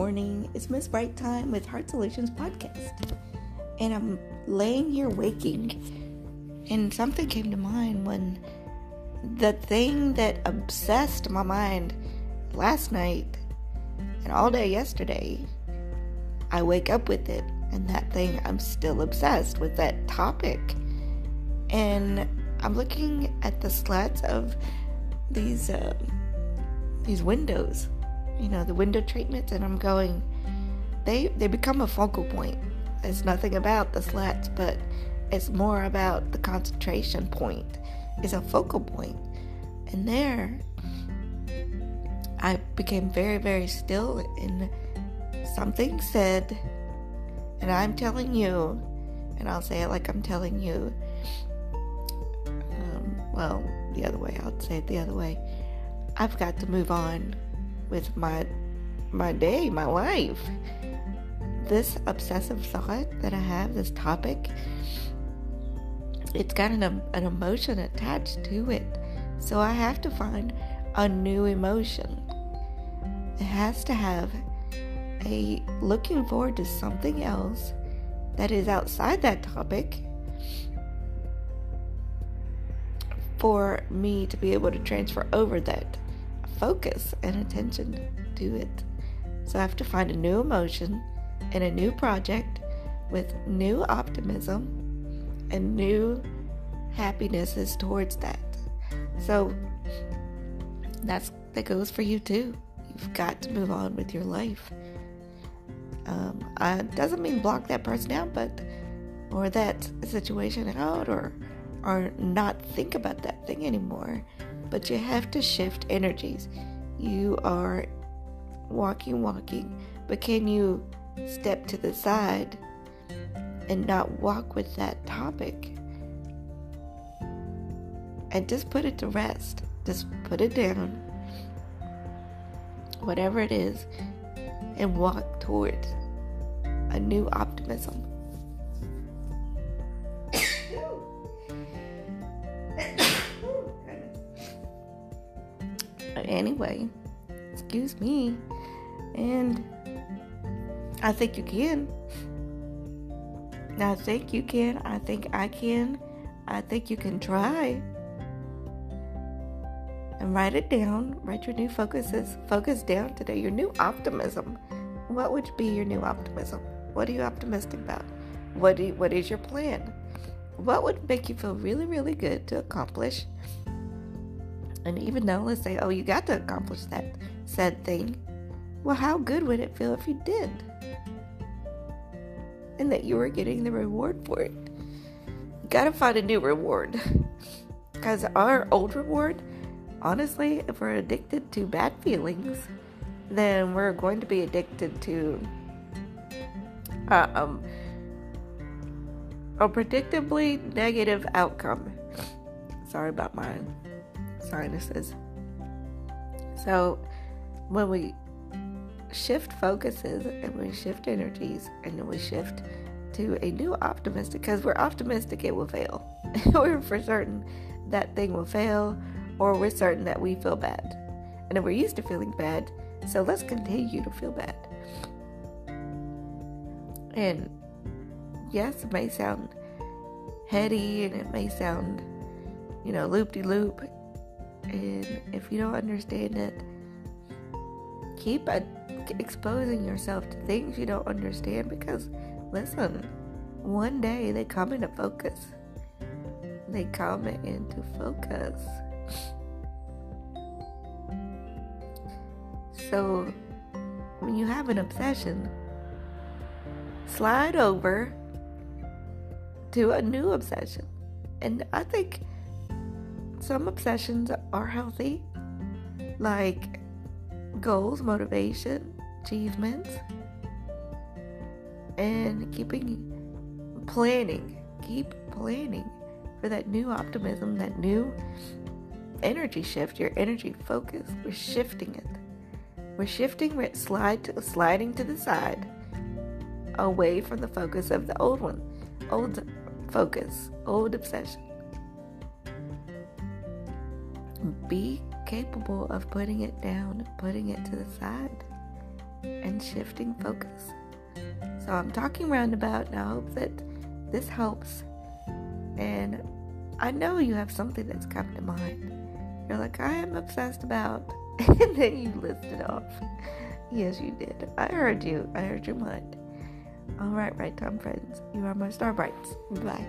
morning. It's Miss Bright Time with Heart Solutions Podcast. And I'm laying here waking, and something came to mind when the thing that obsessed my mind last night and all day yesterday, I wake up with it. And that thing, I'm still obsessed with that topic. And I'm looking at the slats of these uh, these windows you know, the window treatments, and I'm going, they they become a focal point. It's nothing about the slats, but it's more about the concentration point. It's a focal point, and there, I became very very still, and something said, and I'm telling you, and I'll say it like I'm telling you. Um, well, the other way. I'll say it the other way. I've got to move on with my my day, my life. This obsessive thought that I have, this topic, it's got an, an emotion attached to it. So I have to find a new emotion. It has to have a looking forward to something else that is outside that topic for me to be able to transfer over that focus and attention to it. So I have to find a new emotion and a new project with new optimism and new happinesses towards that. So that's that goes for you too. You've got to move on with your life. Um, doesn't mean block that person out, but or that situation out, or or not think about that thing anymore but you have to shift energies. You are walking, walking, but can you step to the side and not walk with that topic? And just put it to rest. Just put it down, whatever it is, and walk towards a new optimism. Anyway. Excuse me. And I think you can. I think you can. I think I can. I think you can try. And write it down. Write your new focuses. Focus down today. Your new optimism. What would be your new optimism? What are you optimistic about? What you, what is your plan? What would make you feel really, really good to accomplish and even though, let's say, oh, you got to accomplish that said thing, well, how good would it feel if you did? And that you were getting the reward for it. You got to find a new reward. Because our old reward, honestly, if we're addicted to bad feelings, then we're going to be addicted to uh, um, a predictably negative outcome. Sorry about mine sinuses. So when we shift focuses and we shift energies and then we shift to a new optimistic, because we're optimistic it will fail. we're for certain that thing will fail, or we're certain that we feel bad. And then we're used to feeling bad, so let's continue to feel bad. And yes, it may sound heady and it may sound, you know, loop de loop and if you don't understand it, keep exposing yourself to things you don't understand because, listen, one day they come into focus. They come into focus. So, when you have an obsession, slide over to a new obsession. And I think some obsessions are healthy, like goals, motivation, achievements, and keeping planning. Keep planning for that new optimism, that new energy shift, your energy focus. We're shifting it. We're shifting, we're slide to, sliding to the side away from the focus of the old one, old focus, old obsession be capable of putting it down, putting it to the side. and shifting focus. So I'm talking roundabout, and I hope that this helps. And I know you have something that's come to mind. You're like, I am obsessed about, and then you list it off. Yes, you did. I heard you. I heard your mind. All right, right time friends. You are my star brights. Bye.